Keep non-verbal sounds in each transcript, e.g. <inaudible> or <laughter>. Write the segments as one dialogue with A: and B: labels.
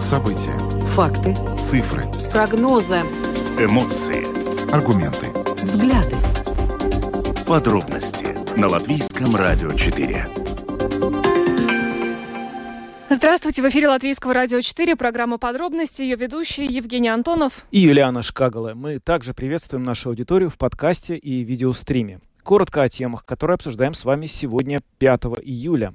A: События.
B: Факты.
A: Цифры.
B: Прогнозы.
C: Эмоции.
A: Аргументы.
B: Взгляды.
C: Подробности на Латвийском радио 4.
D: Здравствуйте, в эфире Латвийского радио 4, программа «Подробности», ее ведущий Евгений Антонов.
E: И Юлиана Шкагала. Мы также приветствуем нашу аудиторию в подкасте и видеостриме. Коротко о темах, которые обсуждаем с вами сегодня, 5 июля.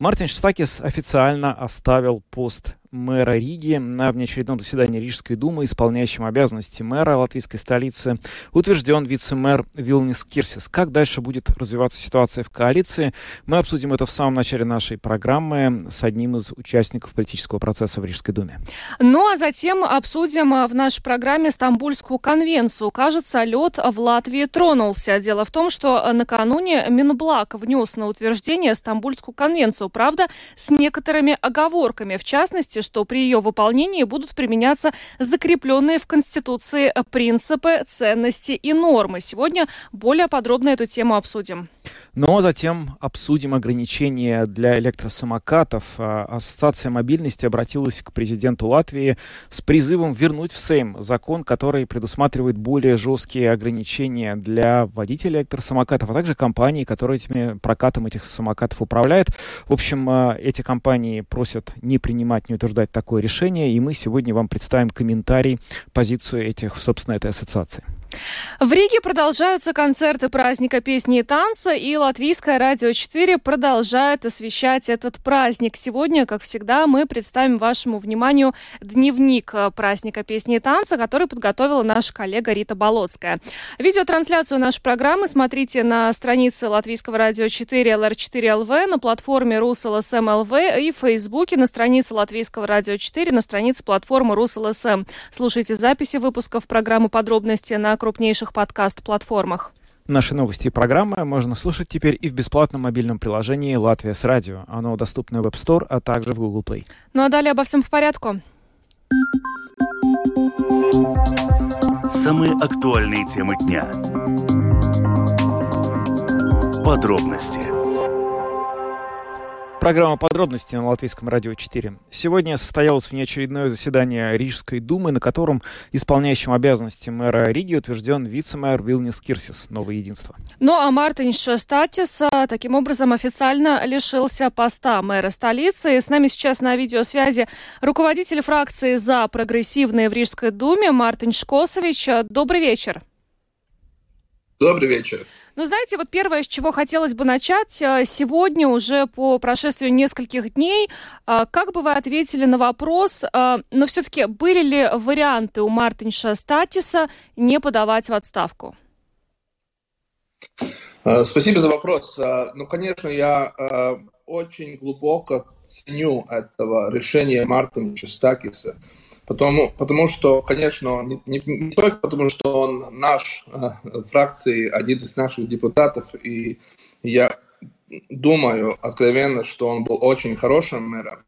E: Мартин Штакис официально оставил пост мэра Риги на внеочередном заседании Рижской думы, исполняющим обязанности мэра латвийской столицы, утвержден вице-мэр Вилнис Кирсис. Как дальше будет развиваться ситуация в коалиции, мы обсудим это в самом начале нашей программы с одним из участников политического процесса в Рижской думе.
D: Ну а затем обсудим в нашей программе Стамбульскую конвенцию. Кажется, лед в Латвии тронулся. Дело в том, что накануне Минблак внес на утверждение Стамбульскую конвенцию, правда, с некоторыми оговорками. В частности, что при ее выполнении будут применяться закрепленные в Конституции принципы, ценности и нормы. Сегодня более подробно эту тему обсудим.
E: Но затем обсудим ограничения для электросамокатов. А, Ассоциация мобильности обратилась к президенту Латвии с призывом вернуть в Сейм закон, который предусматривает более жесткие ограничения для водителей электросамокатов, а также компаний, которые этими прокатом этих самокатов управляют. В общем, а, эти компании просят не принимать, не утверждать такое решение, и мы сегодня вам представим комментарий, позицию этих, собственно, этой ассоциации.
D: В Риге продолжаются концерты праздника песни и танца, и Латвийское радио 4 продолжает освещать этот праздник. Сегодня, как всегда, мы представим вашему вниманию дневник праздника песни и танца, который подготовила наша коллега Рита Болотская. Видеотрансляцию нашей программы смотрите на странице Латвийского радио 4 LR4LV, на платформе RusLSM.LV и в Фейсбуке на странице Латвийского радио 4, на странице платформы RusLSM. Слушайте записи выпусков программы «Подробности» на крупнейших подкаст-платформах.
E: Наши новости и программы можно слушать теперь и в бесплатном мобильном приложении «Латвия с радио». Оно доступно в App Store, а также в Google Play.
D: Ну а далее обо всем по порядку.
C: Самые актуальные темы дня. Подробности.
E: Программа подробности на Латвийском радио 4. Сегодня состоялось внеочередное заседание Рижской думы, на котором исполняющим обязанности мэра Риги утвержден вице-мэр Вилнис Кирсис, Новое единство.
D: Ну а Мартинш Статис таким образом официально лишился поста мэра столицы. С нами сейчас на видеосвязи руководитель фракции «За прогрессивные» в Рижской думе Мартин Шкосович. Добрый вечер.
F: Добрый вечер.
D: Ну, знаете, вот первое, с чего хотелось бы начать, э, сегодня уже по прошествию нескольких дней, э, как бы вы ответили на вопрос, э, но все-таки были ли варианты у Мартинша Статиса не подавать в отставку?
F: Спасибо за вопрос. Ну, конечно, я очень глубоко ценю этого решения Мартина Стакиса. Потому, потому что, конечно, не, не, не только потому, что он наш э, фракции, один из наших депутатов, и я думаю откровенно, что он был очень хорошим мэром,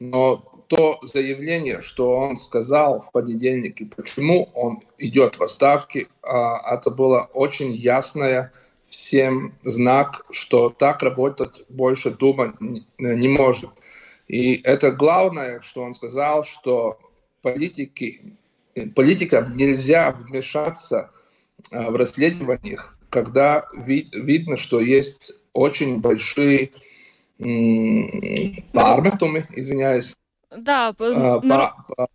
F: но то заявление, что он сказал в понедельник, и почему он идет в отставке, э, это было очень ясное всем знак, что так работать больше Дума не, не может. И это главное, что он сказал, что политики, политикам нельзя вмешаться а, в расследованиях, когда вид, видно, что есть очень большие парметумы, извиняюсь.
D: Да,
F: а, па, па,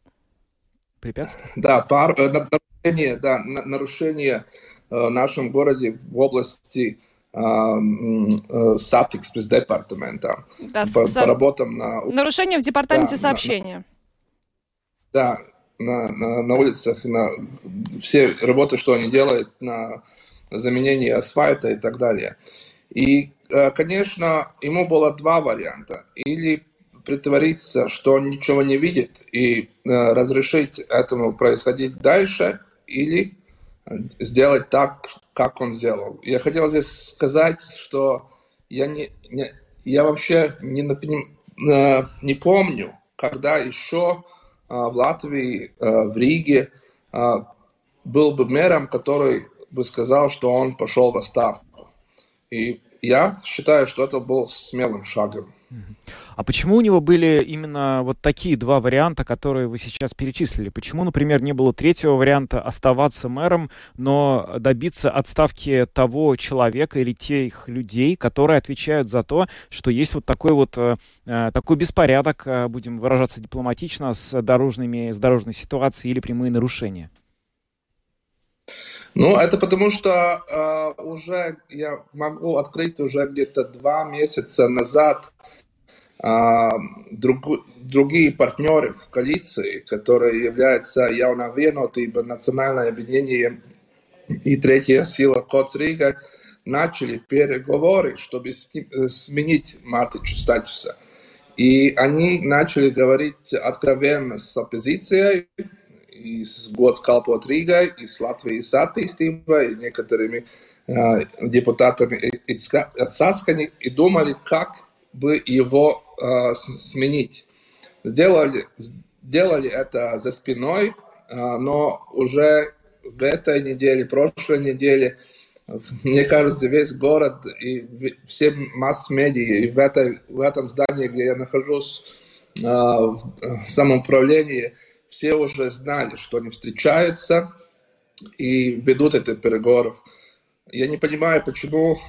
E: препятствия. <laughs>
F: Да, пар, э, нарушение, да, нарушение э, в нашем городе в области э, саптикс департамента.
D: Да,
F: по, по работам на...
D: Нарушение в департаменте
F: да,
D: сообщения.
F: На, да, на, на, на улицах, на все работы, что они делают на заменение асфальта и так далее. И, э, конечно, ему было два варианта. Или притвориться, что он ничего не видит, и э, разрешить этому происходить дальше, или сделать так, как он сделал. Я хотел здесь сказать, что я, не, не, я вообще не, э, не помню, когда еще в Латвии, а, в Риге а, был бы мэром, который бы сказал, что он пошел в отставку. И я считаю, что это был смелым шагом.
E: А почему у него были именно вот такие два варианта, которые вы сейчас перечислили? Почему, например, не было третьего варианта оставаться мэром, но добиться отставки того человека или тех людей, которые отвечают за то, что есть вот такой вот э, э такой беспорядок, э, будем выражаться дипломатично, с дорожными, с дорожной ситуацией или прямые нарушения?
F: Ну, это потому что э, уже я могу открыть уже где-то два месяца назад друг, другие партнеры в коалиции, которые являются явно венотыба национальное объединение и третья сила Коц Рига, начали переговоры, чтобы сменить Мартича Стачиса. И они начали говорить откровенно с оппозицией, и с Gods kalpot Rīgai, и с Латвijas attīstībai, и некоторыми э, депутатами от Саскани, и думали, как бы его э, сменить. Сделали, сделали это за спиной, э, но уже в этой неделе, прошлой неделе, мне кажется, весь город и все масс-медиа, и в, этой, в этом здании, где я нахожусь, э, в самоуправлении, все уже знали, что они встречаются и ведут эти переговоров. Я не понимаю, почему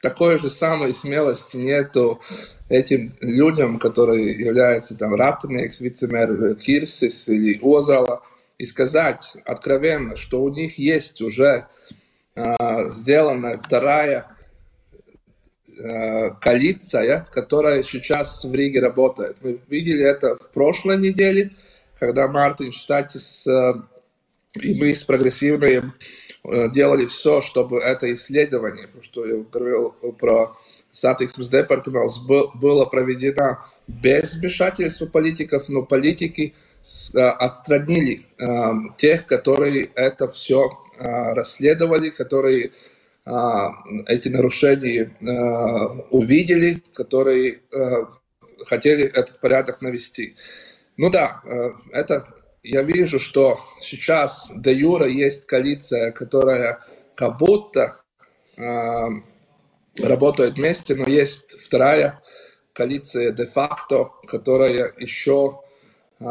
F: такой же самой смелости нету этим людям, которые являются там Ратникс, вице-мэр Кирсис или Озала, и сказать откровенно, что у них есть уже э, сделанная вторая э, коалиция, которая сейчас в Риге работает. Мы видели это в прошлой неделе, когда Мартин Штатис э, и мы с прогрессивным делали все, чтобы это исследование, что я говорил про Сатиксмс департаментс, было проведено без вмешательства политиков, но политики э, отстранили тех, которые это все расследовали, которые эти нарушения увидели, которые хотели этот порядок навести. Ну да, э, это я вижу, что сейчас до Юра есть коалиция, которая как будто э, работает вместе, но есть вторая коалиция де-факто, которая еще э,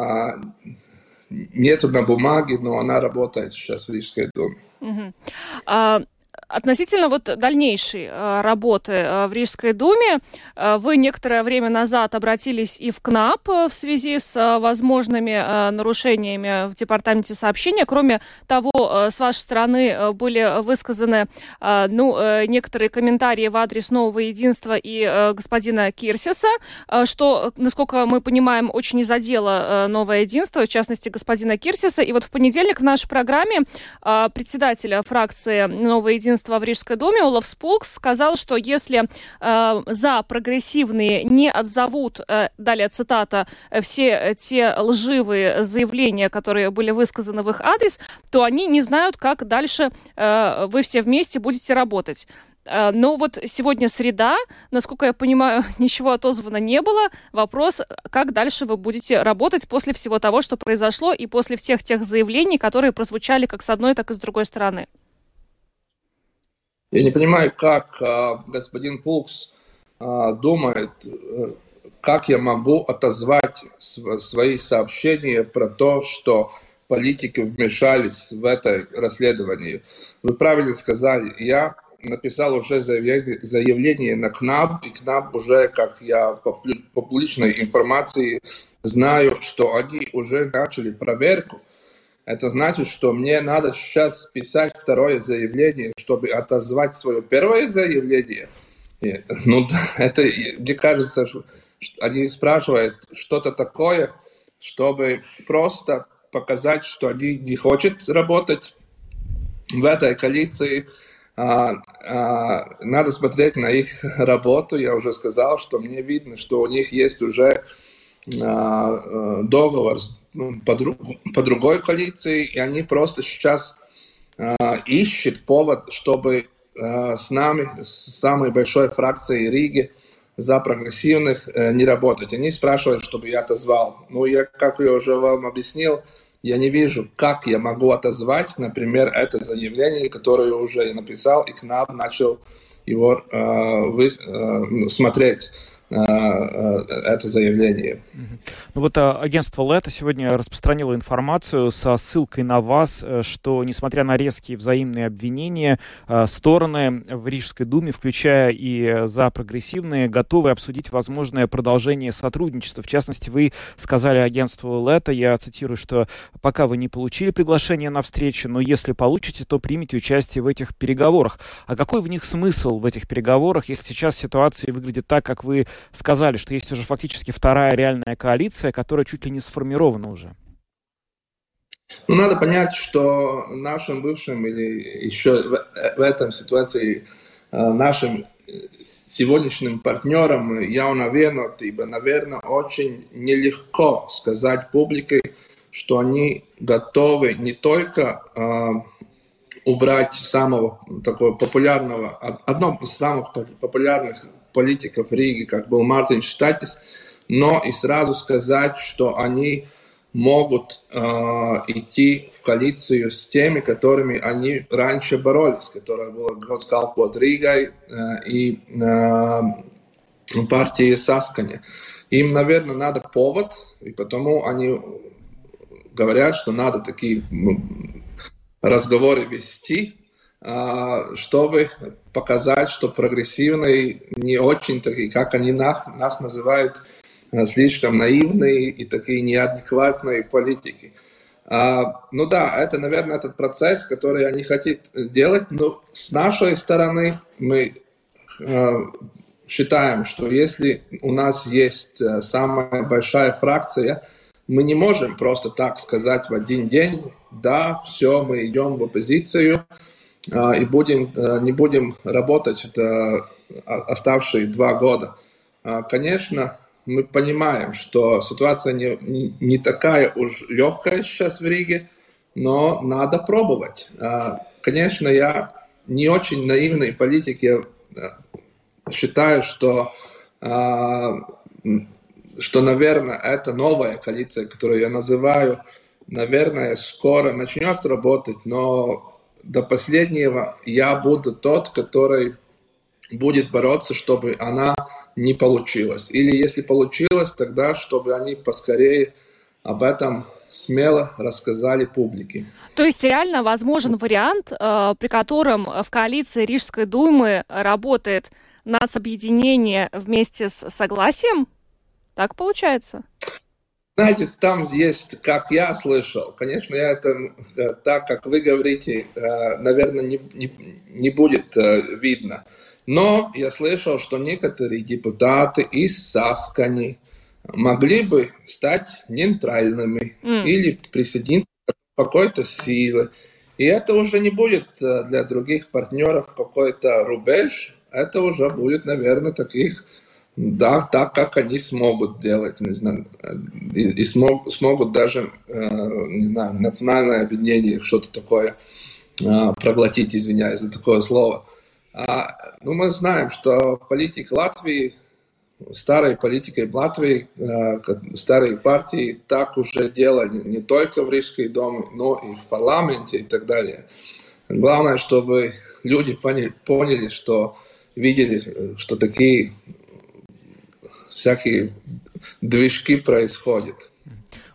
F: нету на бумаге, но она работает сейчас в Рижской думе.
D: Угу. А, Относительно вот дальнейшей э, работы э, в Рижской думе, э, вы некоторое время назад обратились и в КНАП в связи с возможными нарушениями в департаменте сообщения. Кроме того, с вашей стороны были высказаны ну, некоторые комментарии в адрес нового единства и господина Кирсиса, что, насколько мы понимаем, очень задело новое единство, в частности, господина Кирсиса. И вот в понедельник в нашей программе председателя фракции новое единство единства в Рижской думе Олаф Спулкс сказал, что если э, за прогрессивные не отзовут, э, далее цитата, все те лживые заявления, которые были высказаны в их адрес, то они не знают, как дальше э, вы все вместе будете работать. Э, но вот сегодня среда, насколько я понимаю, <laughs> ничего отозвано не было. Вопрос, как дальше вы будете работать после всего того, что произошло, и после всех тех заявлений, которые прозвучали как с одной, так и с другой стороны.
F: Я не понимаю, как э, господин Пулкс э, думает, как я могу отозвать свои сообщения про то, что политики вмешались в это расследование. Вы правильно сказали, я написал уже заявление, заявление на КНАБ, и КНАБ уже, как я по, по публичной информации знаю, что они уже начали проверку это значит, что мне надо сейчас писать второе заявление, чтобы отозвать свое первое заявление. И, ну, <laughs> это, мне кажется, они спрашивают что-то такое, чтобы просто показать, что они не хотят работать в этой коалиции. А, а, надо смотреть на их работу. Я уже сказал, что мне видно, что у них есть уже а, а договор с по, друг, по другой коалиции, и они просто сейчас э, ищут повод, чтобы э, с нами, с самой большой фракцией Риги, за прогрессивных э, не работать. Они спрашивают, чтобы я отозвал. Ну, я, как я уже вам объяснил, я не вижу, как я могу отозвать, например, это заявление, которое уже я написал, и КНАБ начал его вы, смотреть Э, э, это заявление.
E: Ну вот а, агентство Лето сегодня распространило информацию со ссылкой на вас, э, что несмотря на резкие взаимные обвинения, стороны в Рижской думе, включая и за прогрессивные, готовы обсудить возможное продолжение сотрудничества. В частности, вы сказали агентству Лето, я цитирую, что пока вы не получили приглашение на встречу, но если получите, то примите участие в этих переговорах. А какой в них смысл в этих переговорах, если сейчас ситуация выглядит так, как вы сказали, что есть уже фактически вторая реальная коалиция, которая чуть ли не сформирована уже?
F: Ну, надо понять, что нашим бывшим или еще в, в этом ситуации э, нашим сегодняшним партнерам явно верно, ибо, наверное, очень нелегко сказать публике, что они готовы не только э, убрать самого такого популярного, одно из самых популярных политиков Риги, как был Мартин Штатис, но и сразу сказать, что они могут э, идти в коалицию с теми, которыми они раньше боролись, которая была Гродскал под Ригой э, и э, партии Саскани. Им, наверное, надо повод, и потому они говорят, что надо такие разговоры вести, чтобы показать, что прогрессивные не очень такие, как они нас, нас называют, а, слишком наивные и такие неадекватные политики. А, ну да, это, наверное, этот процесс, который они хотят делать, но с нашей стороны мы считаем, что если у нас есть самая большая фракция, мы не можем просто так сказать в один день, да, все, мы идем в оппозицию, а, и будем, э, не будем работать это оставшие два года. А, конечно, мы понимаем, что ситуация не, не, такая уж легкая сейчас в Риге, но надо пробовать. А, конечно, я не очень наивный политик, я э, считаю, что, что, наверное, это новая коалиция, которую я называю, наверное, скоро начнет работать, но до последнего я буду тот, который будет бороться, чтобы она не получилась. Или если получилось, тогда чтобы они поскорее об этом смело рассказали публике.
D: То есть реально возможен вариант, э, при котором в коалиции Рижской думы работает нацобъединение вместе с согласием? Так получается?
F: Знаете, там есть, как я слышал, конечно, я это э, так, как вы говорите, э, наверное, не, не, не будет э, видно. Но я слышал, что некоторые депутаты из Саскани могли бы стать нейтральными mm. или присоединиться к какой-то силе. И это уже не будет для других партнеров какой-то рубеж, это уже будет, наверное, таких да, так, как они смогут делать, не знаю, и, и смог, смогут даже, э, не знаю, национальное объединение, что-то такое э, проглотить, извиняюсь за такое слово. А, ну, мы знаем, что политика Латвии, старой политикой Латвии, э, старые партии так уже делали не только в Рижской доме, но и в парламенте и так далее. Главное, чтобы люди поняли, поняли что видели, что такие всякие движки происходят.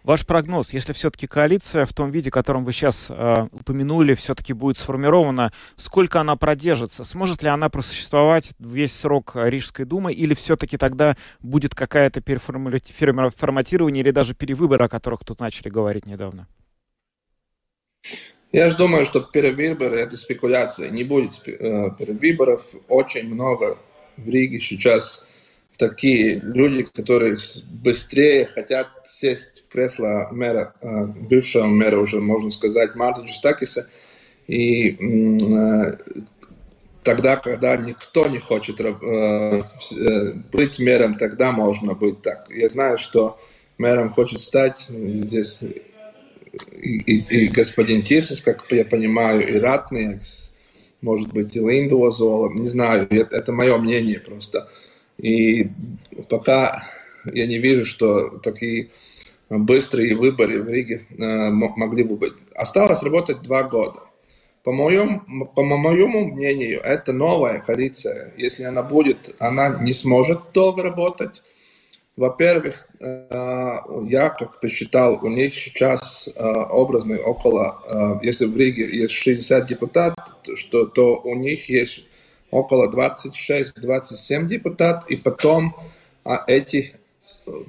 E: Ваш прогноз, если все-таки коалиция в том виде, котором вы сейчас э, упомянули, все-таки будет сформирована, сколько она продержится? Сможет ли она просуществовать весь срок Рижской думы, или все-таки тогда будет какая-то переформатирование или даже перевыборы, о которых тут начали говорить недавно?
F: Я же думаю, что перевыборы – это спекуляция. Не будет э, перевыборов. Очень много в Риге сейчас такие люди, которые быстрее хотят сесть в кресло мэра, э, бывшего мэра уже, можно сказать, Марта Джустакиса, и э, тогда, когда никто не хочет э, быть мэром, тогда можно быть так. Я знаю, что мэром хочет стать здесь и, и, и господин Тирсис, как я понимаю, и Ратный, может быть, и Линду Озола, не знаю, это мое мнение просто. И пока я не вижу, что такие быстрые выборы в Риге э, могли бы быть. Осталось работать два года. По моему, по моему мнению, это новая коалиция. Если она будет, она не сможет долго работать. Во-первых, э, я как посчитал, у них сейчас э, образно около, если в Риге есть 60 депутатов, что, то у них есть около 26-27 депутатов, и потом а эти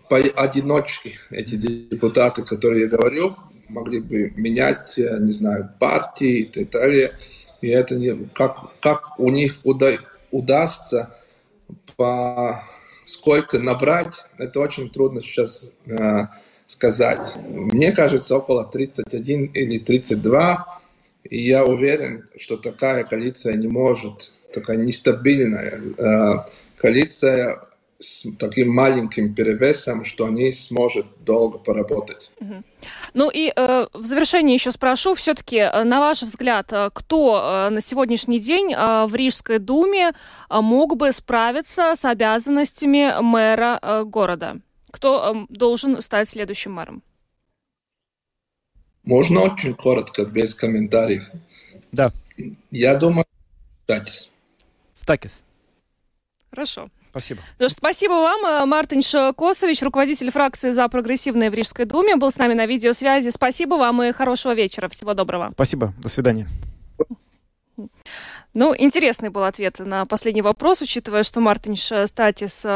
F: поодиночке, эти депутаты, которые я говорю, могли бы менять, не знаю, партии и так далее. И это не, как, как у них уда, удастся по сколько набрать, это очень трудно сейчас э, сказать. Мне кажется, около 31 или 32. И я уверен, что такая коалиция не может, такая нестабильная э, коалиция с таким маленьким перевесом, что они сможет долго поработать.
D: Ну и э, в завершение еще спрошу, все-таки, э, на ваш взгляд, э, кто э, на сегодняшний день в Рижской думе мог бы справиться с обязанностями мэра города? Кто должен стать следующим мэром?
F: Можно очень коротко, без комментариев.
E: Да.
F: Я думаю, Стакис.
E: Стакис.
D: Хорошо.
E: Спасибо.
D: Ну, спасибо вам. Э, Мартин Косович, руководитель фракции «За прогрессивное» в Рижской думе, был с нами на видеосвязи. Спасибо вам и хорошего вечера. Всего доброго.
E: Спасибо. До свидания.
D: Ну, интересный был ответ на последний вопрос, учитывая, что Мартинш Статис э,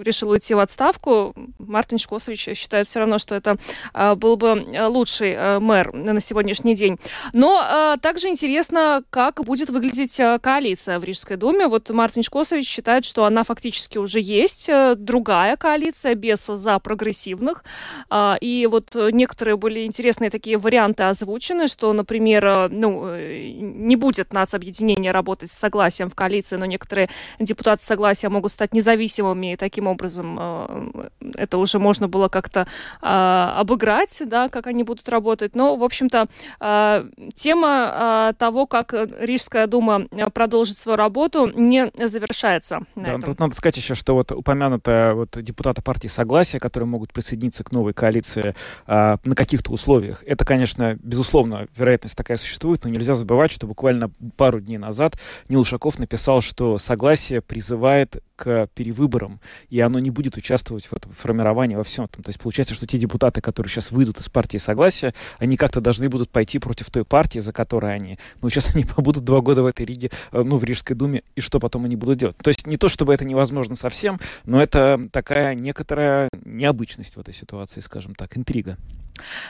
D: решил уйти в отставку. Мартинш Косович считает все равно, что это э, был бы лучший э, мэр на сегодняшний день. Но э, также интересно, как будет выглядеть э, коалиция в Рижской думе. Вот Мартинш Косович считает, что она фактически уже есть. Э, другая коалиция, без за прогрессивных. Э, и вот некоторые были интересные такие варианты озвучены, что, например, э, ну, э, не будет нацобъединения объединения работать с согласием в коалиции, но некоторые депутаты согласия могут стать независимыми, и таким образом э, это уже можно было как-то э, обыграть, да, как они будут работать. Но, в общем-то, э, тема того, как Рижская дума продолжит свою работу, не завершается. На
E: да,
D: этом.
E: Тут надо сказать еще, что вот упомянутые вот депутаты партии Согласия, которые могут присоединиться к новой коалиции э, на каких-то условиях, это, конечно, безусловно, вероятность такая существует, но нельзя забывать, что буквально пару пару дней назад Нил Ушаков написал, что согласие призывает к перевыборам, и оно не будет участвовать в этом формировании во всем этом. То есть получается, что те депутаты, которые сейчас выйдут из партии Согласия, они как-то должны будут пойти против той партии, за которой они. Ну, сейчас они <laughs> побудут два года в этой Риге, э, ну, в Рижской думе, и что потом они будут делать? То есть не то, чтобы это невозможно совсем, но это такая некоторая необычность в этой ситуации, скажем так, интрига.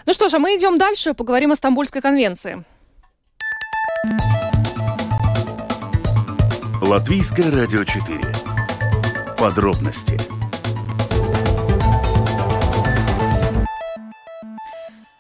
D: Ну что ж, а мы идем дальше, поговорим о Стамбульской конвенции.
C: Латвийское радио 4. Подробности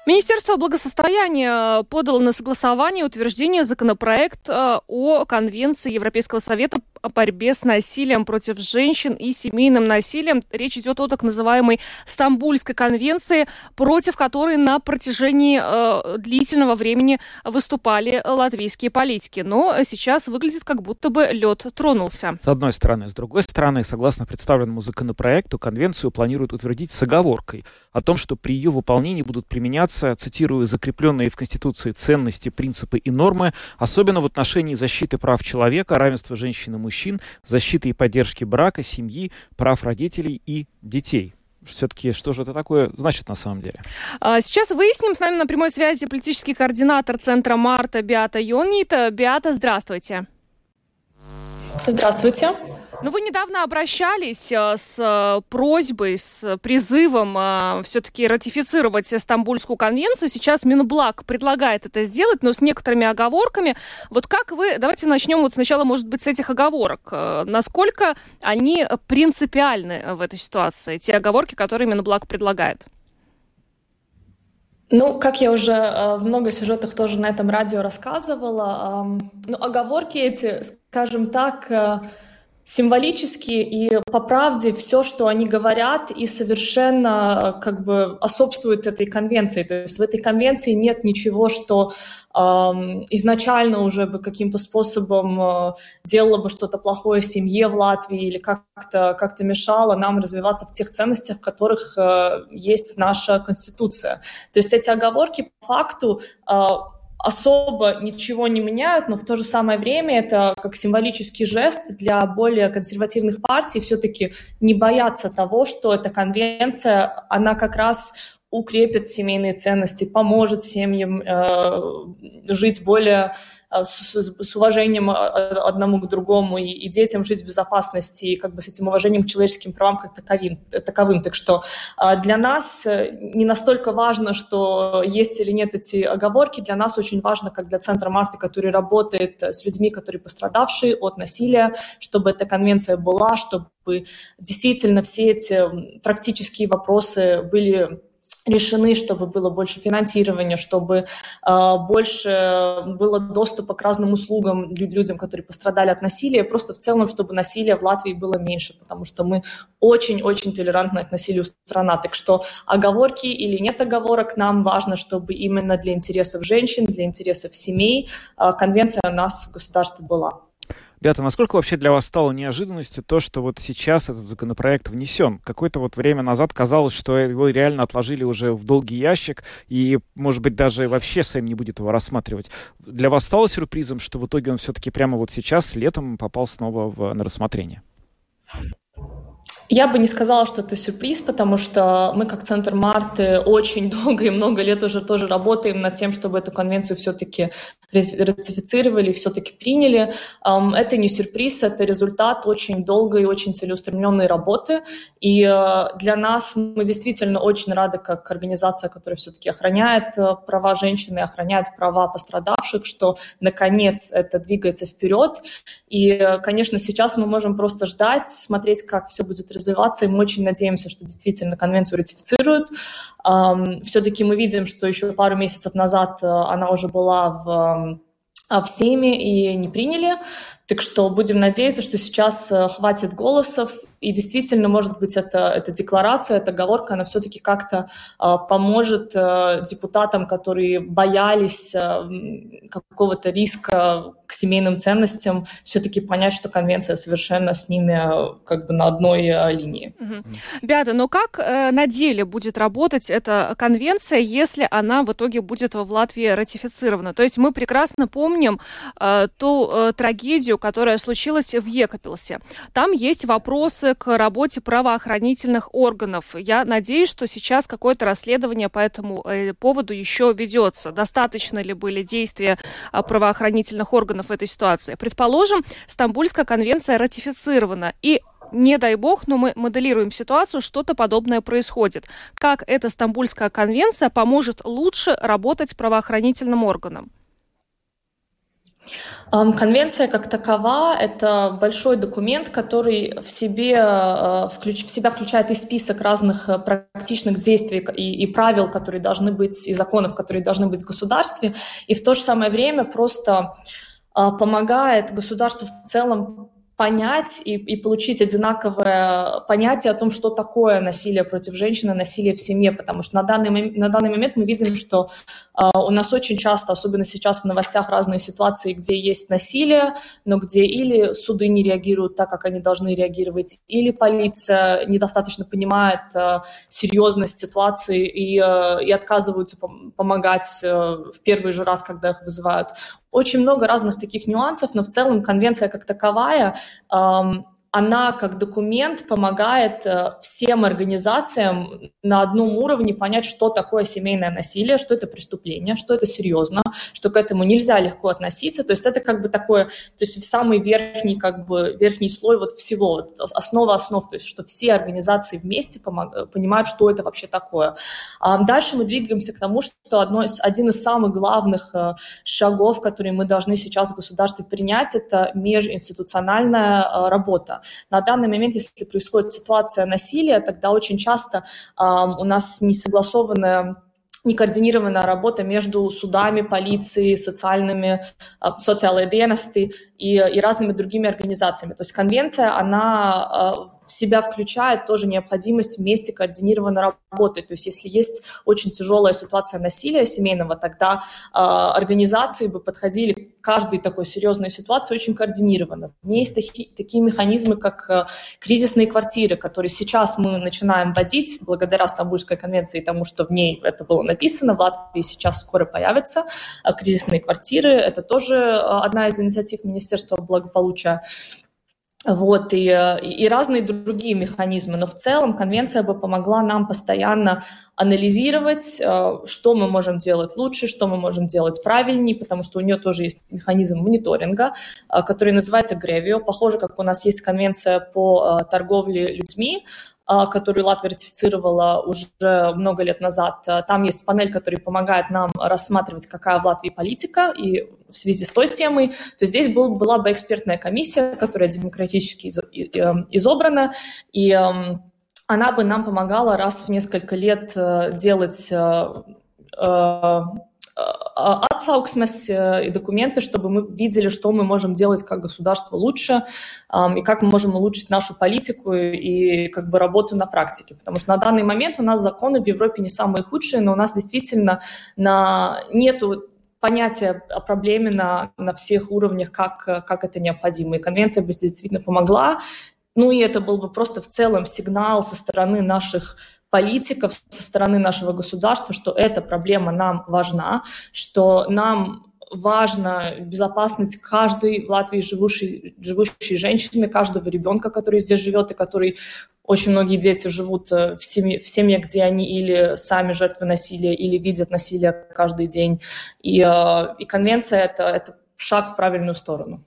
D: Министерство благосостояния подало на согласование утверждение законопроект э, о Конвенции Европейского совета о борьбе с насилием против женщин и семейным насилием. Речь идет о так называемой Стамбульской конвенции, против которой на протяжении э, длительного времени выступали латвийские политики. Но сейчас выглядит, как будто бы лед тронулся.
E: С одной стороны. С другой стороны, согласно представленному законопроекту, конвенцию планируют утвердить с оговоркой о том, что при ее выполнении будут применяться, цитирую, закрепленные в Конституции ценности, принципы и нормы, особенно в отношении защиты прав человека, равенства женщин и мужчин, мужчин, защиты и поддержки брака, семьи, прав родителей и детей все-таки что же это такое значит на самом деле?
D: А, сейчас выясним. С нами на прямой связи политический координатор Центра Марта Биата Йонита. Биата, здравствуйте.
A: Здравствуйте.
D: Ну, вы недавно обращались э, с э, просьбой, с призывом э, все-таки ратифицировать Стамбульскую конвенцию. Сейчас Минблаг предлагает это сделать, но с некоторыми оговорками. Вот как вы... Давайте начнем вот сначала, может быть, с этих оговорок. Насколько они принципиальны в этой ситуации, те оговорки, которые Минблаг предлагает?
A: Ну, как я уже в много сюжетах тоже на этом радио рассказывала, ну, оговорки эти, скажем так, символически и по правде все, что они говорят, и совершенно как бы особствует этой конвенции. То есть в этой конвенции нет ничего, что э, изначально уже бы каким-то способом э, делало бы что-то плохое семье в Латвии или как-то как мешало нам развиваться в тех ценностях, в которых э, есть наша конституция. То есть эти оговорки по факту э, особо ничего не меняют, но в то же самое время это как символический жест для более консервативных партий. Все-таки не бояться того, что эта конвенция, она как раз укрепит семейные ценности, поможет семьям э, жить более э, с, с уважением э, одному к другому и, и детям жить в безопасности, и как бы с этим уважением к человеческим правам как таковым. таковым. Так что э, для нас э, не настолько важно, что есть или нет эти оговорки, для нас очень важно, как для Центра Марты, который работает с людьми, которые пострадавшие от насилия, чтобы эта конвенция была, чтобы действительно все эти практические вопросы были решены, чтобы было больше финансирования, чтобы э, больше было доступа к разным услугам людям, которые пострадали от насилия, просто в целом, чтобы насилия в Латвии было меньше, потому что мы очень-очень толерантная к насилию страна. Так что оговорки или нет оговорок, нам важно, чтобы именно для интересов женщин, для интересов семей э, конвенция у нас в государстве была.
E: Ребята, насколько вообще для вас стало неожиданностью то, что вот сейчас этот законопроект внесен? Какое-то вот время назад казалось, что его реально отложили уже в долгий ящик, и, может быть, даже вообще Сэм не будет его рассматривать. Для вас стало сюрпризом, что в итоге он все-таки прямо вот сейчас, летом, попал снова в, на рассмотрение?
A: Я бы не сказала, что это сюрприз, потому что мы как Центр Марты <laughs> очень долго и много лет уже тоже работаем над тем, чтобы эту конвенцию все-таки ратифицировали, все-таки приняли. Это не сюрприз, это результат очень долгой и очень целеустремленной работы. И э, для нас мы действительно очень рады, как организация, которая все-таки охраняет э, права женщины, охраняет права пострадавших, что наконец это двигается вперед. И, э, конечно, сейчас мы можем просто ждать, смотреть, как все будет развиваться, и мы очень надеемся, что действительно конвенцию ратифицируют. Все-таки мы видим, что еще пару месяцев назад она уже была в в Сейме и не приняли. Так что будем надеяться, что сейчас хватит голосов и действительно, может быть, это, эта декларация, эта оговорка, она все-таки как-то э, поможет э, депутатам, которые боялись э, какого-то риска к семейным ценностям, все-таки понять, что конвенция совершенно с ними э, как бы на одной э, линии.
D: Угу. Но как э, на деле будет работать эта конвенция, если она в итоге будет в Латвии ратифицирована? То есть мы прекрасно помним э, ту э, трагедию, которая случилась в Екапилсе. Там есть вопросы к работе правоохранительных органов. Я надеюсь, что сейчас какое-то расследование по этому э, поводу еще ведется. Достаточно ли были действия а, правоохранительных органов в этой ситуации? Предположим, Стамбульская конвенция ратифицирована, и не дай бог, но мы моделируем ситуацию, что-то подобное происходит. Как эта Стамбульская конвенция поможет лучше работать правоохранительным органам?
A: Конвенция как такова – это большой документ, который в, себе, э, в себя включает и список разных э, практичных действий и, и правил, которые должны быть, и законов, которые должны быть в государстве, и в то же самое время просто э, помогает государству в целом понять и, и получить одинаковое понятие о том, что такое насилие против женщины, насилие в семье, потому что на данный, на данный момент мы видим, что э, у нас очень часто, особенно сейчас в новостях, разные ситуации, где есть насилие, но где или суды не реагируют так, как они должны реагировать, или полиция недостаточно понимает э, серьезность ситуации и, э, и отказываются пом- помогать э, в первый же раз, когда их вызывают. Очень много разных таких нюансов, но в целом конвенция как таковая она как документ помогает э, всем организациям на одном уровне понять, что такое семейное насилие, что это преступление, что это серьезно, что к этому нельзя легко относиться. То есть это как бы такое, то есть самый верхний как бы верхний слой вот всего, вот основа основ, то есть что все организации вместе помог, понимают, что это вообще такое. Дальше мы двигаемся к тому, что одно один из самых главных э, шагов, которые мы должны сейчас в государстве принять, это межинституциональная э, работа. На данный момент, если происходит ситуация насилия, тогда очень часто э, у нас не согласованная некоординированная работа между судами, полицией, социальными, социальные dienesti и, и разными другими организациями. То есть конвенция, она в себя включает тоже необходимость вместе координированно работать. То есть если есть очень тяжелая ситуация насилия семейного, тогда организации бы подходили к каждой такой серьезной ситуации очень координированно. В ней есть такие, такие механизмы, как кризисные квартиры, которые сейчас мы начинаем вводить благодаря Стамбульской конвенции и тому, что в ней это было прописано. В Латвии сейчас скоро появятся кризисные квартиры. Это тоже одна из инициатив Министерства благополучия вот, и, и разные другие механизмы. Но в целом конвенция бы помогла нам постоянно анализировать, э, что мы можем делать лучше, что мы можем делать правильнее, потому что у нее тоже есть механизм мониторинга, э, который называется Гревио. Похоже, как у нас есть конвенция по э, торговле людьми, а, которую Латвия ратифицировала уже много лет назад. Там есть панель, которая помогает нам рассматривать, какая в Латвии политика, и в связи с той темой, то здесь был, была бы экспертная комиссия, которая демократически эм, изобрана, и эм, она бы нам помогала раз в несколько лет э, делать э, э, atsauksmes и документы, чтобы мы видели, что мы можем делать как государство лучше, и как мы можем улучшить нашу политику и как бы работу на практике. Потому что на данный момент у нас законы в Европе не самые худшие, но у нас действительно на... нету понятия о проблеме на, на всех уровнях, как, как это необходимо. И конвенция бы действительно помогла. Ну и это был бы просто в целом сигнал со стороны наших политиков, со стороны нашего государства, что эта проблема нам важна, что нам важна безопасность каждой в Латвии живущей, живущей женщины, каждого ребенка, который здесь живет и который очень многие дети живут э, в семье, в семье, где они или сами жертвы насилия, или видят насилие каждый день. И, э, и конвенция это, это шаг в правильную сторону.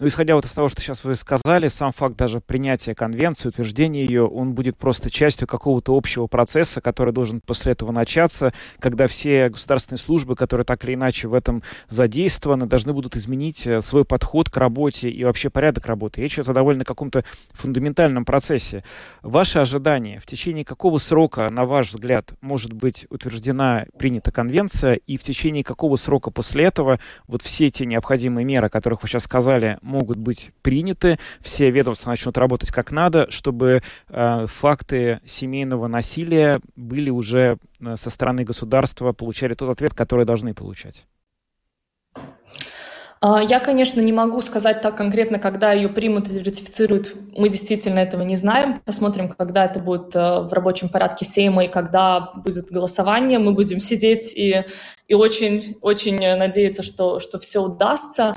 E: Но ну, исходя вот из того, что сейчас вы сказали, сам факт даже принятия конвенции, утверждения ее, он будет просто частью какого-то общего процесса, который должен после этого начаться, когда все государственные службы, которые так или иначе в этом задействованы, должны будут изменить э, свой подход к работе и вообще порядок работы. Речь идет о довольно каком-то фундаментальном процессе. Ваши ожидания, в течение какого срока, на ваш взгляд, может быть утверждена, принята конвенция, и в течение какого срока после этого вот все те необходимые меры, о которых вы сейчас сказали, могут быть приняты, все ведомства начнут работать как надо, чтобы э, факты семейного насилия были уже э, со стороны государства, получали тот ответ, который должны получать?
A: А, я, конечно, не могу сказать так конкретно, когда ее примут или ратифицируют. Мы действительно этого не знаем. Посмотрим, когда это будет э, в рабочем порядке Сейма и когда будет голосование. Мы будем сидеть и и очень, очень надеяться, что, что все удастся.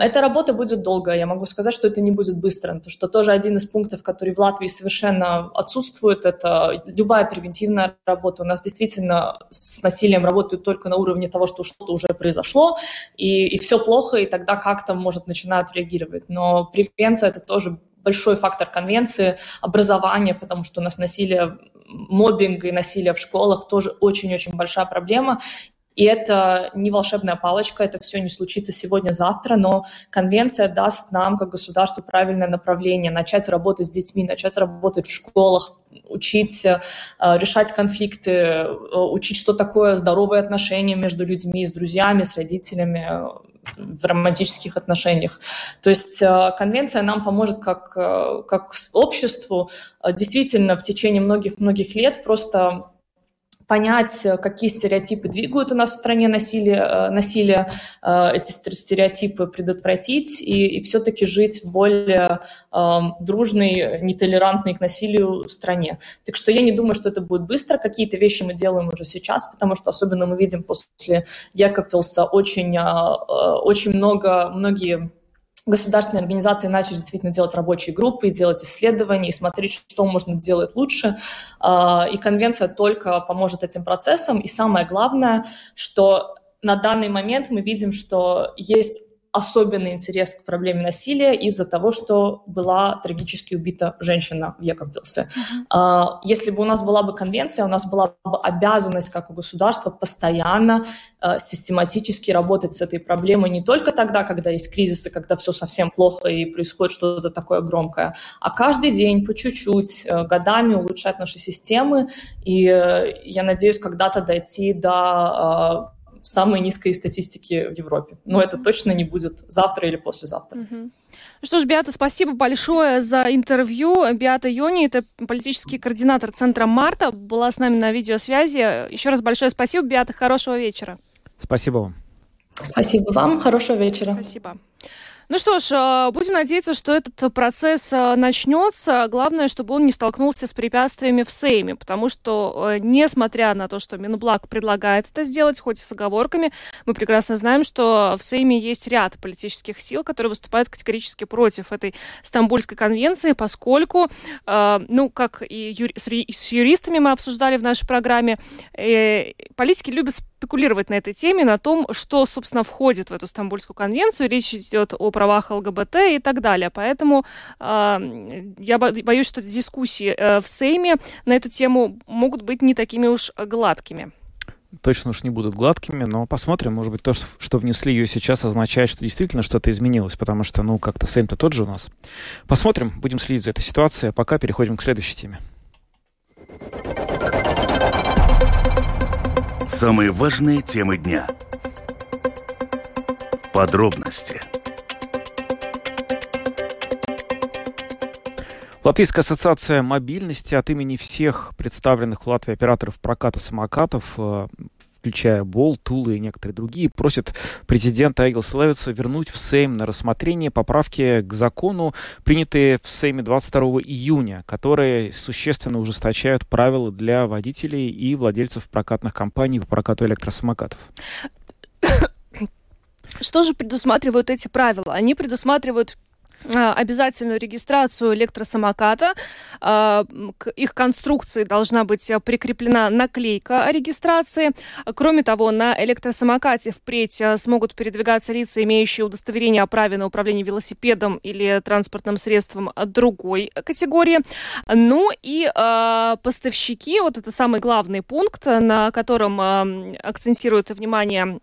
A: Эта работа будет долгая. Я могу сказать, что это не будет быстро, потому что тоже один из пунктов, который в Латвии совершенно отсутствует, это любая превентивная работа. У нас действительно с насилием работают только на уровне того, что что-то уже произошло, и, и все плохо, и тогда как-то, может, начинают реагировать. Но превенция — это тоже большой фактор конвенции, образования, потому что у нас насилие мобинг и насилие в школах тоже очень-очень большая проблема. И это не волшебная палочка, это все не случится сегодня-завтра, но конвенция даст нам, как государству, правильное направление, начать работать с детьми, начать работать в школах, учить э, решать конфликты, э, учить, что такое здоровые отношения между людьми, с друзьями, с родителями э, в романтических отношениях. То есть конвенция нам поможет как, как обществу действительно в течение многих-многих лет просто понять, э, какие стереотипы двигают у нас в стране насилие, э, насилие э, эти стереотипы предотвратить и, и все-таки жить в более э, дружной, нетолерантной к насилию стране. Так что я не думаю, что это будет быстро. Какие-то вещи мы делаем уже сейчас, потому что особенно мы видим после Якопилса очень, очень много, многие государственные организации начали действительно делать рабочие группы, делать исследования и смотреть, что можно сделать лучше. А, и конвенция только поможет этим процессам. И самое главное, что на данный момент мы видим, что есть особенный интерес к проблеме насилия из-за того, что была трагически убита женщина в Якобилсе. Uh-huh. Если бы у нас была бы конвенция, у нас была бы обязанность как у государства постоянно, а, систематически работать с этой проблемой не только тогда, когда есть кризисы, когда все совсем плохо и происходит что-то такое громкое, а каждый день по чуть-чуть, э, годами улучшать наши системы. И э, я надеюсь когда-то дойти до а, самой низкой статистики в Европе. Но это точно не будет завтра или послезавтра.
D: Mm-hmm. Что ж, Биата, спасибо большое за интервью. Биата Йони, это политический координатор Центра Марта, была с нами на видеосвязи. Еще раз большое спасибо, Биата, хорошего вечера.
E: Спасибо вам.
A: Спасибо вам, хорошего вечера.
D: Спасибо. Ну что ж, э, будем надеяться, что этот процесс э, начнется. Главное, чтобы он не столкнулся с препятствиями в Сейме, потому что, э, несмотря на то, что Минблаг предлагает это сделать, хоть и с оговорками, мы прекрасно знаем, что в Сейме есть ряд политических сил, которые выступают категорически против этой Стамбульской конвенции, поскольку, ну, как и с юристами мы обсуждали в нашей программе, политики любят спекулировать на этой теме, на том, что, собственно, входит в эту Стамбульскую конвенцию. Речь идет о правах ЛГБТ и так далее. Поэтому э, я боюсь, что дискуссии э, в Сейме на эту тему могут быть не такими уж гладкими
E: точно уж не будут гладкими, но посмотрим, может быть, то, что внесли ее сейчас, означает, что действительно что-то изменилось, потому что, ну, как-то Сейм-то тот же у нас. Посмотрим, будем следить за этой ситуацией, а пока переходим к следующей теме.
C: Самые важные темы дня. Подробности.
E: Латвийская ассоциация мобильности от имени всех представленных в Латвии операторов проката самокатов э, включая Бол, Тулы и некоторые другие, просит президента Эгил Левица вернуть в Сейм на рассмотрение поправки к закону, принятые в Сейме 22 июня, которые существенно ужесточают правила для водителей и владельцев прокатных компаний по прокату электросамокатов.
D: Что же предусматривают эти правила? Они предусматривают обязательную регистрацию электросамоката. А, к их конструкции должна быть прикреплена наклейка о регистрации. Кроме того, на электросамокате впредь а, смогут передвигаться лица, имеющие удостоверение о праве на управление велосипедом или транспортным средством другой категории. Ну и поставщики, вот это самый главный пункт, на котором акцентируют внимание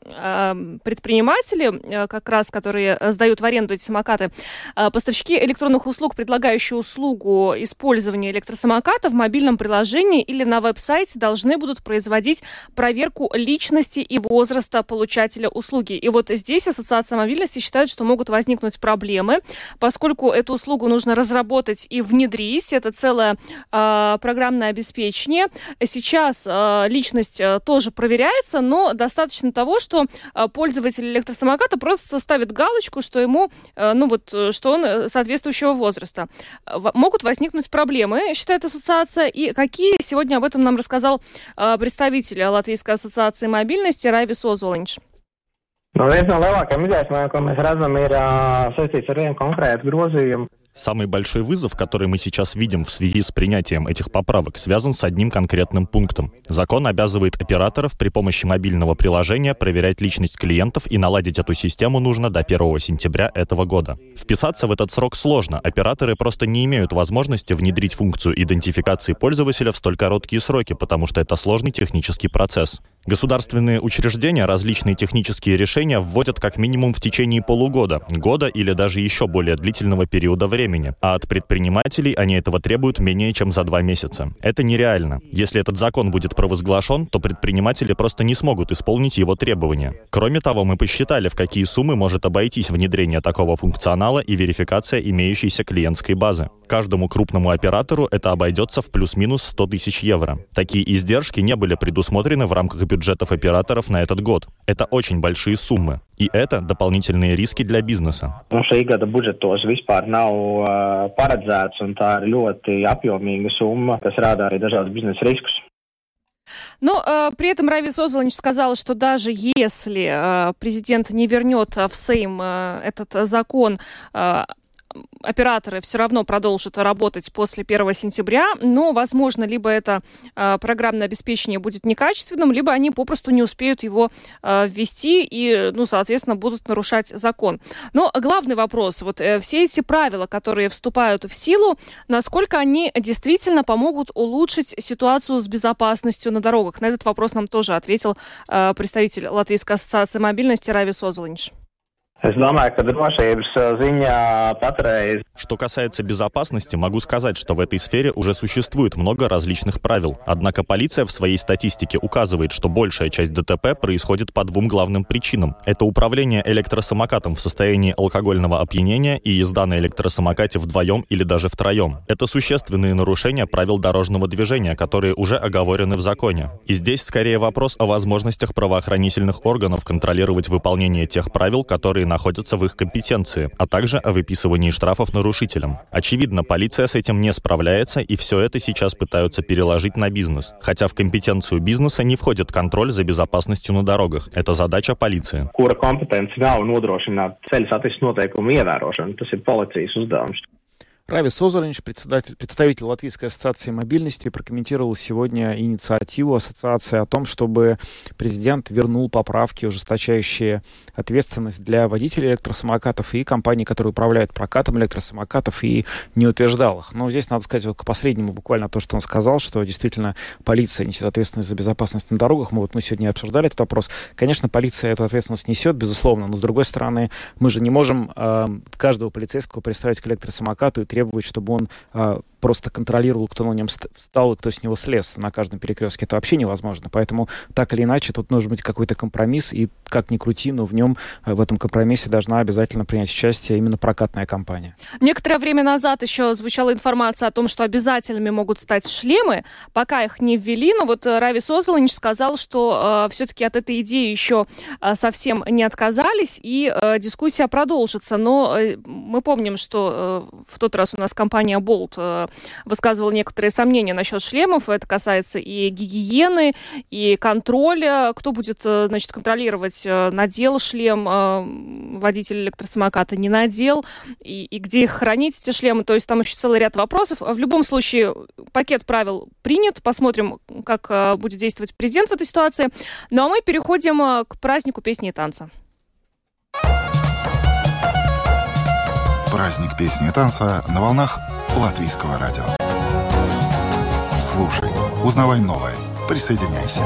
D: предприниматели, как раз которые сдают в аренду эти самокаты, Поставщики электронных услуг, предлагающие услугу использования электросамоката в мобильном приложении или на веб-сайте, должны будут производить проверку личности и возраста получателя услуги. И вот здесь Ассоциация мобильности считает, что могут возникнуть проблемы, поскольку эту услугу нужно разработать и внедрить. Это целое э, программное обеспечение. Сейчас э, личность э, тоже проверяется, но достаточно того, что э, пользователь электросамоката просто ставит галочку, что ему, э, ну вот, э, что он он э, соответствующего возраста. Могут возникнуть проблемы, считает ассоциация, и какие сегодня об этом нам рассказал э, представитель Латвийской ассоциации мобильности Райвис Озолинч.
B: Nu, viens no lielākajiem izaicinājumiem, ko mēs redzam, ir uh, saistīts ar.
G: Самый большой вызов, который мы сейчас видим в связи с принятием этих поправок, связан с одним конкретным пунктом. Закон обязывает операторов при помощи мобильного приложения проверять личность клиентов и наладить эту систему нужно до 1 сентября этого года. Вписаться в этот срок сложно. Операторы просто не имеют возможности внедрить функцию идентификации пользователя в столь короткие сроки, потому что это сложный технический процесс. Государственные учреждения различные технические решения вводят как минимум в течение полугода, года или даже еще более длительного периода времени, а от предпринимателей они этого требуют менее чем за два месяца. Это нереально. Если этот закон будет провозглашен, то предприниматели просто не смогут исполнить его требования. Кроме того, мы посчитали, в какие суммы может обойтись внедрение такого функционала и верификация имеющейся клиентской базы. Каждому крупному оператору это обойдется в плюс-минус 100 тысяч евро. Такие издержки не были предусмотрены в рамках бюджетов операторов на этот год. Это очень большие суммы. И это дополнительные риски для бизнеса.
B: Šī gada budžetos vispār nav uh, paredzēts, un tā ir ļoti apjomīga summa, kas rāda arī dažādus biznesa riskus.
D: Но э, при этом Рави Созолович сказал, что даже если э, президент не вернет в Сейм э, этот закон э, операторы все равно продолжат работать после 1 сентября, но, возможно, либо это э, программное обеспечение будет некачественным, либо они попросту не успеют его э, ввести и, ну, соответственно, будут нарушать закон. Но главный вопрос, вот э, все эти правила, которые вступают в силу, насколько они действительно помогут улучшить ситуацию с безопасностью на дорогах? На этот вопрос нам тоже ответил э, представитель Латвийской ассоциации мобильности Рави Созолинч.
B: Es domāju, ka drošības ziņā patreiz
G: Что касается безопасности, могу сказать, что в этой сфере уже существует много различных правил. Однако полиция в своей статистике указывает, что большая часть ДТП происходит по двум главным причинам. Это управление электросамокатом в состоянии алкогольного опьянения и езда на электросамокате вдвоем или даже втроем. Это существенные нарушения правил дорожного движения, которые уже оговорены в законе. И здесь скорее вопрос о возможностях правоохранительных органов контролировать выполнение тех правил, которые находятся в их компетенции, а также о выписывании штрафов нарушителям. Очевидно, полиция с этим не справляется, и все это сейчас пытаются переложить на бизнес. Хотя в компетенцию бизнеса не входит контроль за безопасностью на дорогах. Это задача полиции.
B: Kura kompetence.
E: Равис представитель, представитель Латвийской ассоциации мобильности, прокомментировал сегодня инициативу ассоциации о том, чтобы президент вернул поправки, ужесточающие ответственность для водителей электросамокатов и компаний, которые управляют прокатом электросамокатов, и не утверждал их. Но здесь надо сказать вот к последнему буквально то, что он сказал, что действительно полиция несет ответственность за безопасность на дорогах. Мы вот мы сегодня обсуждали этот вопрос. Конечно, полиция эту ответственность несет, безусловно, но с другой стороны, мы же не можем э, каждого полицейского представить к электросамокату и требовать требовать, чтобы он а, просто контролировал, кто на нем встал и кто с него слез на каждом перекрестке. Это вообще невозможно. Поэтому так или иначе тут нужен быть какой-то компромисс, и как ни крути, но в нем, э, в этом компромиссе должна обязательно принять участие именно прокатная компания.
D: Некоторое время назад еще звучала информация о том, что обязательными могут стать шлемы. Пока их не ввели, но вот э, Рави Созолович сказал, что э, все-таки от этой идеи еще э, совсем не отказались, и э, дискуссия продолжится. Но э, мы помним, что э, в тот раз у нас компания Bolt э, высказывал некоторые сомнения насчет шлемов. Это касается и гигиены, и контроля. Кто будет, э, значит, контролировать, э, надел шлем э, водитель электросамоката, не надел, и, и где их хранить, эти шлемы. То есть там еще целый ряд вопросов. В любом случае, пакет правил принят. Посмотрим, как будет действовать президент в этой ситуации. Ну а мы переходим к празднику песни и танца.
H: Праздник песни и танца на волнах Латвийского радио. Слушай, узнавай новое. Присоединяйся.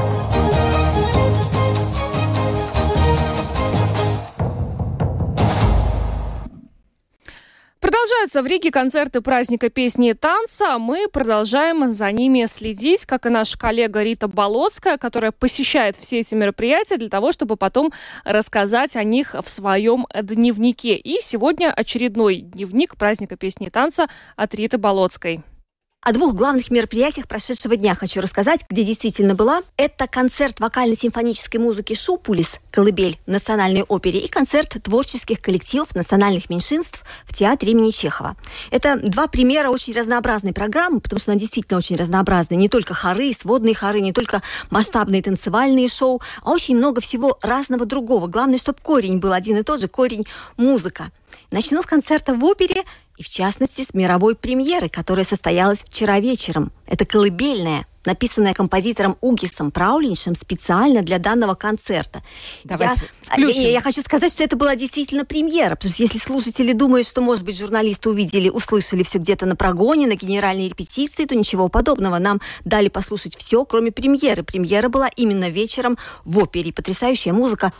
D: Продолжаются в Риге концерты праздника песни и танца. Мы продолжаем за ними следить, как и наша коллега Рита Болоцкая, которая посещает все эти мероприятия для того, чтобы потом рассказать о них в своем дневнике. И сегодня очередной дневник праздника песни и танца от Риты Болоцкой.
I: О двух главных мероприятиях прошедшего дня хочу рассказать, где действительно была. Это концерт вокально-симфонической музыки «Шупулис» «Колыбель» в Национальной опере и концерт творческих коллективов национальных меньшинств в театре имени Чехова. Это два примера очень разнообразной программы, потому что она действительно очень разнообразная. Не только хоры, сводные хоры, не только масштабные танцевальные шоу, а очень много всего разного другого. Главное, чтобы корень был один и тот же, корень музыка. Начну с концерта в опере и, в частности, с мировой премьеры, которая состоялась вчера вечером. Это «Колыбельная», написанная композитором Угисом Праулиншем специально для данного концерта.
D: Давай
I: я, я, я хочу сказать, что это была действительно премьера, потому что если слушатели думают, что, может быть, журналисты увидели, услышали все где-то на прогоне, на генеральной репетиции, то ничего подобного. Нам дали послушать все, кроме премьеры. Премьера была именно вечером в опере. Потрясающая музыка.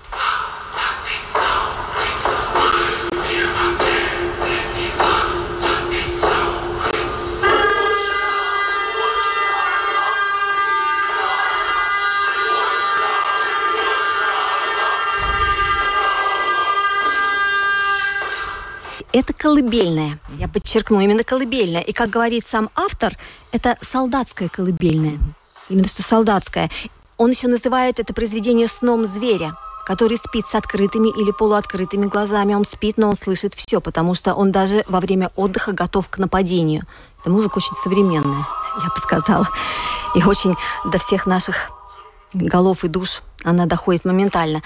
I: Это колыбельная. Я подчеркну, именно колыбельная. И, как говорит сам автор, это солдатская колыбельная. Именно что солдатская. Он еще называет это произведение сном зверя который спит с открытыми или полуоткрытыми глазами. Он спит, но он слышит все, потому что он даже во время отдыха готов к нападению. Эта музыка очень современная, я бы сказала, и очень до всех наших голов и душ она доходит моментально.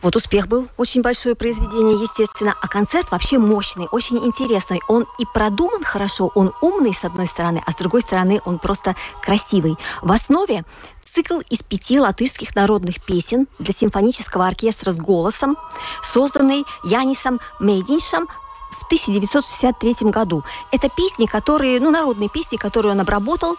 I: Вот успех был очень большое произведение, естественно, а концерт вообще мощный, очень интересный. Он и продуман хорошо, он умный с одной стороны, а с другой стороны он просто красивый. В основе цикл из пяти латышских народных песен для симфонического оркестра с голосом, созданный Янисом Мейдиншем в 1963 году. Это песни, которые, ну, народные песни, которые он обработал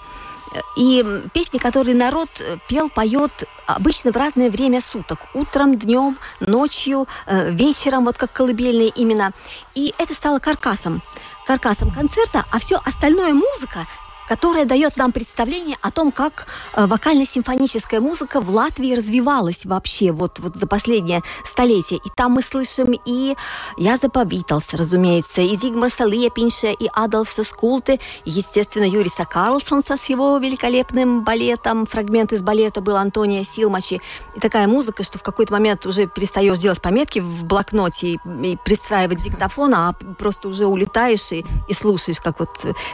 I: и песни, которые народ э, пел, поет обычно в разное время суток. Утром, днем, ночью, э, вечером, вот как колыбельные именно. И это стало каркасом, каркасом концерта, а все остальное музыка которая дает нам представление о том, как э, вокально-симфоническая музыка в Латвии развивалась вообще вот, вот за последнее столетие. И там мы слышим и Язапа Витлс, разумеется, и Зигмарса Лепинша, и Адолфса Скулты, и, естественно, Юриса Карлсонса с его великолепным балетом. Фрагмент из балета был Антония Силмачи. И такая музыка, что в какой-то момент уже перестаешь делать пометки в блокноте и, и пристраивать диктофон, а просто уже улетаешь и, и слушаешь, как вот,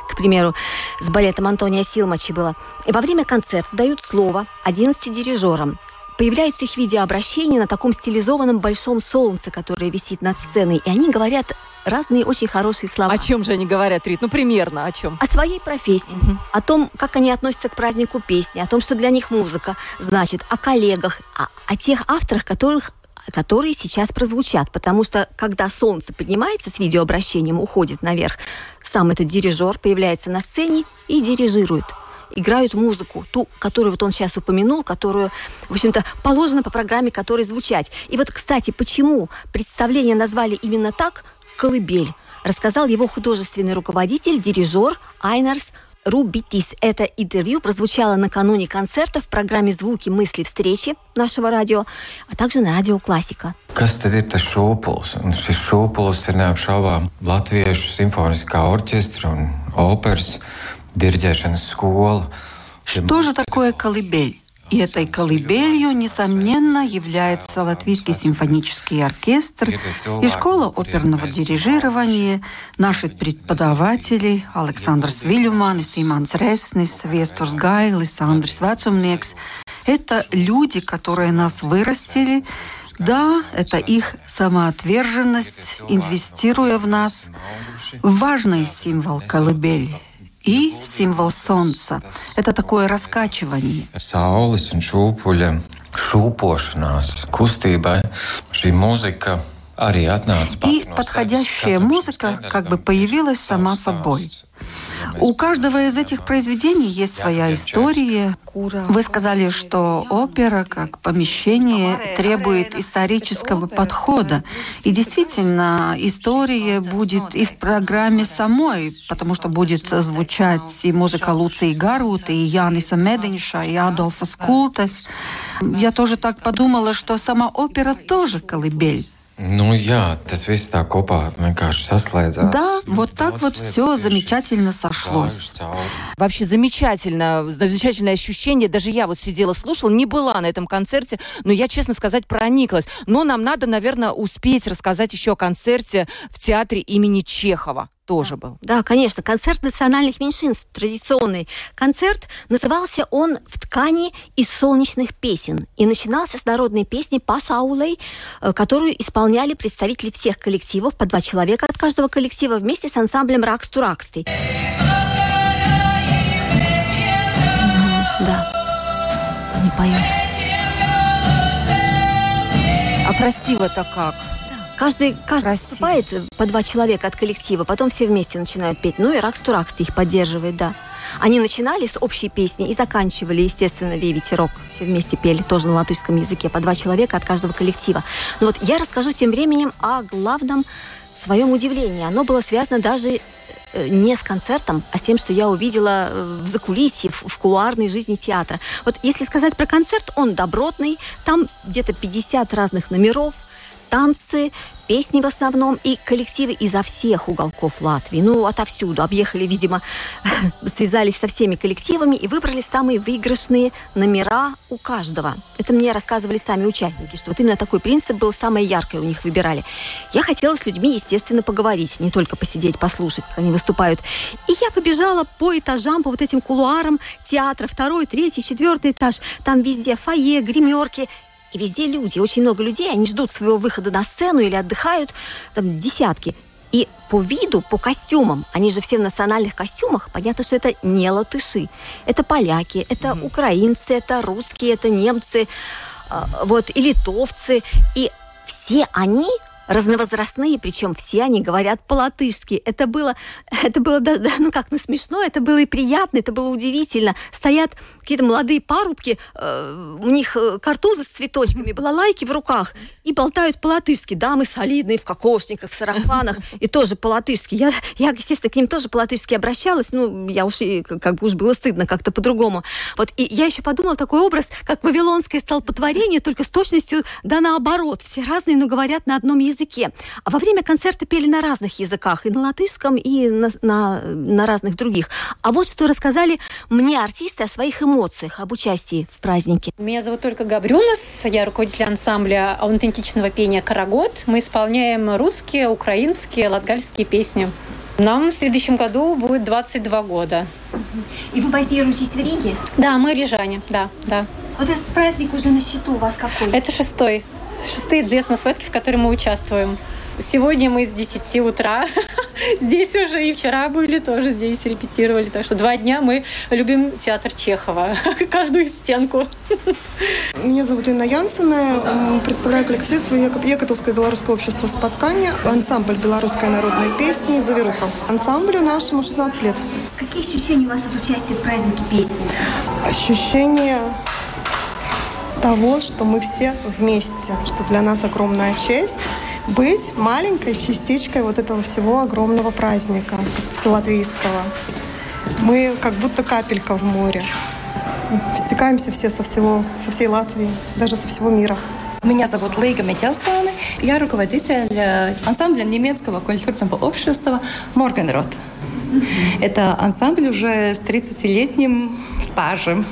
I: к примеру, с балетом Антония Силмачи было. И во время концерта дают слово 11 дирижерам. Появляются их видеообращения на таком стилизованном большом солнце, которое висит над сценой. И они говорят разные очень хорошие слова.
J: О чем же они говорят, Рит? Ну, примерно о чем?
I: О своей профессии, угу. о том, как они относятся к празднику песни, о том, что для них музыка значит, о коллегах, о, о тех авторах, которых которые сейчас прозвучат, потому что когда солнце поднимается с видеообращением, уходит наверх, сам этот дирижер появляется на сцене и дирижирует. Играют музыку, ту, которую вот он сейчас упомянул, которую, в общем-то, положено по программе, которой звучать. И вот, кстати, почему представление назвали именно так «Колыбель», рассказал его художественный руководитель, дирижер Айнарс Рубитис. Это интервью прозвучало накануне концерта в программе «Звуки, мысли, встречи» нашего радио, а также на радио «Классика».
K: Kas tad ir tas šūpulis? Un šis šūpulis ir neapšaubām Latviešu simfoniskā orķestra un operas diriģēšanas skola.
L: Что же такое колыбель? И этой колыбелью, несомненно, является Латвийский симфонический оркестр и школа оперного дирижирования, наши преподаватели Александр Свилюманис, Иманс Реснис, Вестурс Гайлис, Андрис Вацумнекс. Это люди, которые нас вырастили, да, это их самоотверженность, инвестируя в нас. Важный символ колыбель и символ солнца. Это такое раскачивание.
K: Saules un šūpuļa šūpošanās kustībai šī mūzika
L: и подходящая музыка как бы появилась сама собой. У каждого из этих произведений есть своя история. Вы сказали, что опера как помещение требует исторического подхода. И действительно, история будет и в программе самой, потому что будет звучать и музыка Луции Гарут, и Яниса Меденша, и Адолфа Скултес. Я тоже так подумала, что сама опера тоже колыбель.
K: Ну, я, tas viss tā kopā vienkārši saslēdzās.
L: Да, вот так вот все замечательно сошлось.
J: Вообще замечательно, замечательное ощущение. Даже я вот сидела, слушала, не была на этом концерте, но я, честно сказать, прониклась. Но нам надо, наверное, успеть рассказать еще о концерте в театре имени Чехова тоже был.
I: Да, конечно, концерт национальных меньшинств, традиционный концерт. Назывался он «В ткани из солнечных песен» и начинался с народной песни «Пасаулей», э, которую исполняли представители всех коллективов, по два человека от каждого коллектива, вместе с ансамблем «Ракс Тураксты». Да, они поют.
J: А красиво-то как?
I: Каждый, каждый выступает по два человека от коллектива, потом все вместе начинают петь. Ну и Ракс Туракс их поддерживает, да. Они начинали с общей песни и заканчивали, естественно, «Вей ветерок». Все вместе пели, тоже на латышском языке, по два человека от каждого коллектива. Ну вот я расскажу тем временем о главном своем удивлении. Оно было связано даже э, не с концертом, а с тем, что я увидела э, в закулисье, в, в кулуарной жизни театра. Вот если сказать про концерт, он добротный, там где-то 50 разных номеров – танцы, песни в основном и коллективы изо всех уголков Латвии. Ну, отовсюду. Объехали, видимо, <laughs> связались со всеми коллективами и выбрали самые выигрышные номера у каждого. Это мне рассказывали сами участники, что вот именно такой принцип был, самое яркое у них выбирали. Я хотела с людьми, естественно, поговорить, не только посидеть, послушать, как они выступают. И я побежала по этажам, по вот этим кулуарам театра, второй, третий, четвертый этаж. Там везде фойе, гримерки. И везде люди, очень много людей, они ждут своего выхода на сцену или отдыхают, там десятки. И по виду, по костюмам, они же все в национальных костюмах, понятно, что это не латыши. Это поляки, это mm-hmm. украинцы, это русские, это немцы, э, вот, и литовцы. И все они разновозрастные, причем все они говорят по-латышски. Это было, это было, да, да, ну как, ну смешно, это было и приятно, это было удивительно. Стоят какие-то молодые парубки, э, у них э, картузы с цветочками, балалайки в руках, и болтают по-латышски. Дамы солидные, в кокошниках, в сарафанах, и тоже по-латышски. Я, я, естественно, к ним тоже по-латышски обращалась, ну, я уж, как бы уж было стыдно как-то по-другому. Вот, и я еще подумала такой образ, как вавилонское столпотворение, только с точностью да наоборот. Все разные, но говорят на одном языке. А во время концерта пели на разных языках, и на латышском, и на, на, на разных других. А вот что рассказали мне артисты о своих эмоциях, об участии в празднике.
M: Меня зовут Ольга Габрюнас, я руководитель ансамбля аутентичного пения «Карагод». Мы исполняем русские, украинские, латгальские песни. Нам в следующем году будет 22 года.
I: И вы базируетесь в Риге?
M: Да, мы рижане, да, да.
I: Вот этот праздник уже на счету у вас какой?
M: Это шестой. Шестые дзесмосветки, в которой мы участвуем. Сегодня мы с 10 утра <laughs> здесь уже и вчера были тоже здесь репетировали. Так что два дня мы любим театр Чехова. <laughs> Каждую стенку. <laughs>
N: Меня зовут Инна Янсена. Представляю коллектив Екапельское белорусское общество «Споткание», ансамбль белорусской народной песни «Заверуха». Ансамблю нашему 16 лет.
I: Какие ощущения у вас от участия в празднике песни?
N: Ощущения того, что мы все вместе, что для нас огромная честь быть маленькой частичкой вот этого всего огромного праздника вселатвийского. Мы как будто капелька в море. Стекаемся все со, всего, со всей Латвии, даже со всего мира.
O: Меня зовут Лейга Метелсоне. Я руководитель э, ансамбля немецкого культурного общества «Моргенрот». Это ансамбль уже с 30-летним стажем.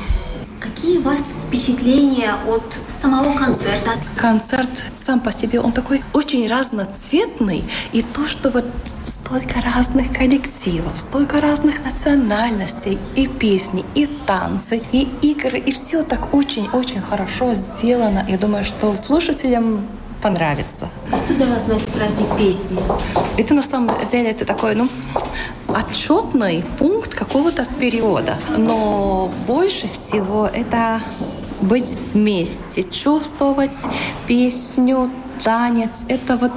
I: Какие у вас впечатления от самого концерта?
O: Концерт сам по себе, он такой очень разноцветный. И то, что вот столько разных коллективов, столько разных национальностей, и песни, и танцы, и игры, и все так очень-очень хорошо сделано. Я думаю, что слушателям понравится.
I: А что для вас значит праздник песни?
O: Это на самом деле это такой, ну, отчетный пункт какого-то периода. Но больше всего это быть вместе, чувствовать песню, танец. Это вот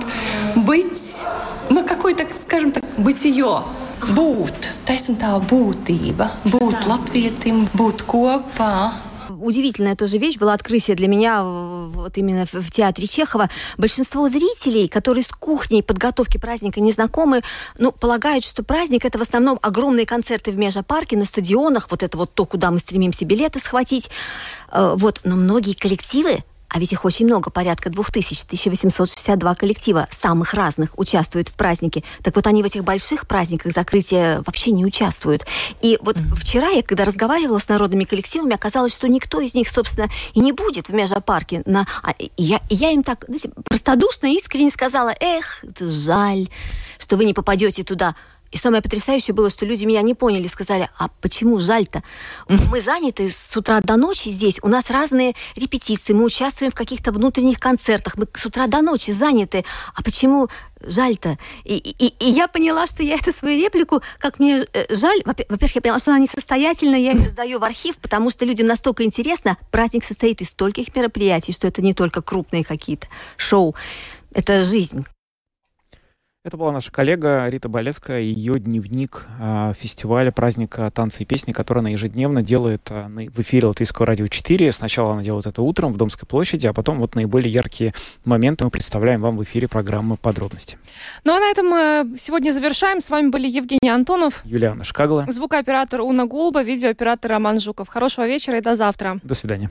O: быть, ну, какой-то, скажем так, бытие. Būt, taisn tā būtība, būt latvietim, būt kopā,
I: удивительная тоже вещь была открытие для меня вот именно в, театре Чехова. Большинство зрителей, которые с кухней подготовки праздника не знакомы, ну, полагают, что праздник это в основном огромные концерты в Межапарке, на стадионах, вот это вот то, куда мы стремимся билеты схватить. Э, вот, но многие коллективы а ведь их очень много, порядка 2000, 1862 коллектива самых разных участвуют в празднике. Так вот они в этих больших праздниках закрытия вообще не участвуют. И вот mm-hmm. вчера я, когда разговаривала с народными коллективами, оказалось, что никто из них, собственно, и не будет в Межапарке. На... А, и я, и я им так знаете, простодушно, искренне сказала, эх, жаль, что вы не попадете туда. И самое потрясающее было, что люди меня не поняли, сказали, а почему жаль-то? Мы заняты с утра до ночи здесь, у нас разные репетиции, мы участвуем в каких-то внутренних концертах, мы с утра до ночи заняты, а почему жаль-то? И, и, и я поняла, что я эту свою реплику, как мне э, жаль, во-первых, я поняла, что она несостоятельна, я ее сдаю в архив, потому что людям настолько интересно, праздник состоит из стольких мероприятий, что это не только крупные какие-то шоу, это жизнь.
E: Это была наша коллега Рита Болецкая, ее дневник э, фестиваля праздника танцы и песни, который она ежедневно делает э, в эфире Латвийского радио 4. Сначала она делает это утром в Домской площади, а потом вот наиболее яркие моменты мы представляем вам в эфире программы «Подробности».
D: Ну а на этом мы сегодня завершаем. С вами были Евгений Антонов,
E: Юлиана Шкагла,
D: звукооператор Уна Гулба, видеооператор Роман Жуков. Хорошего вечера и до завтра.
E: До свидания.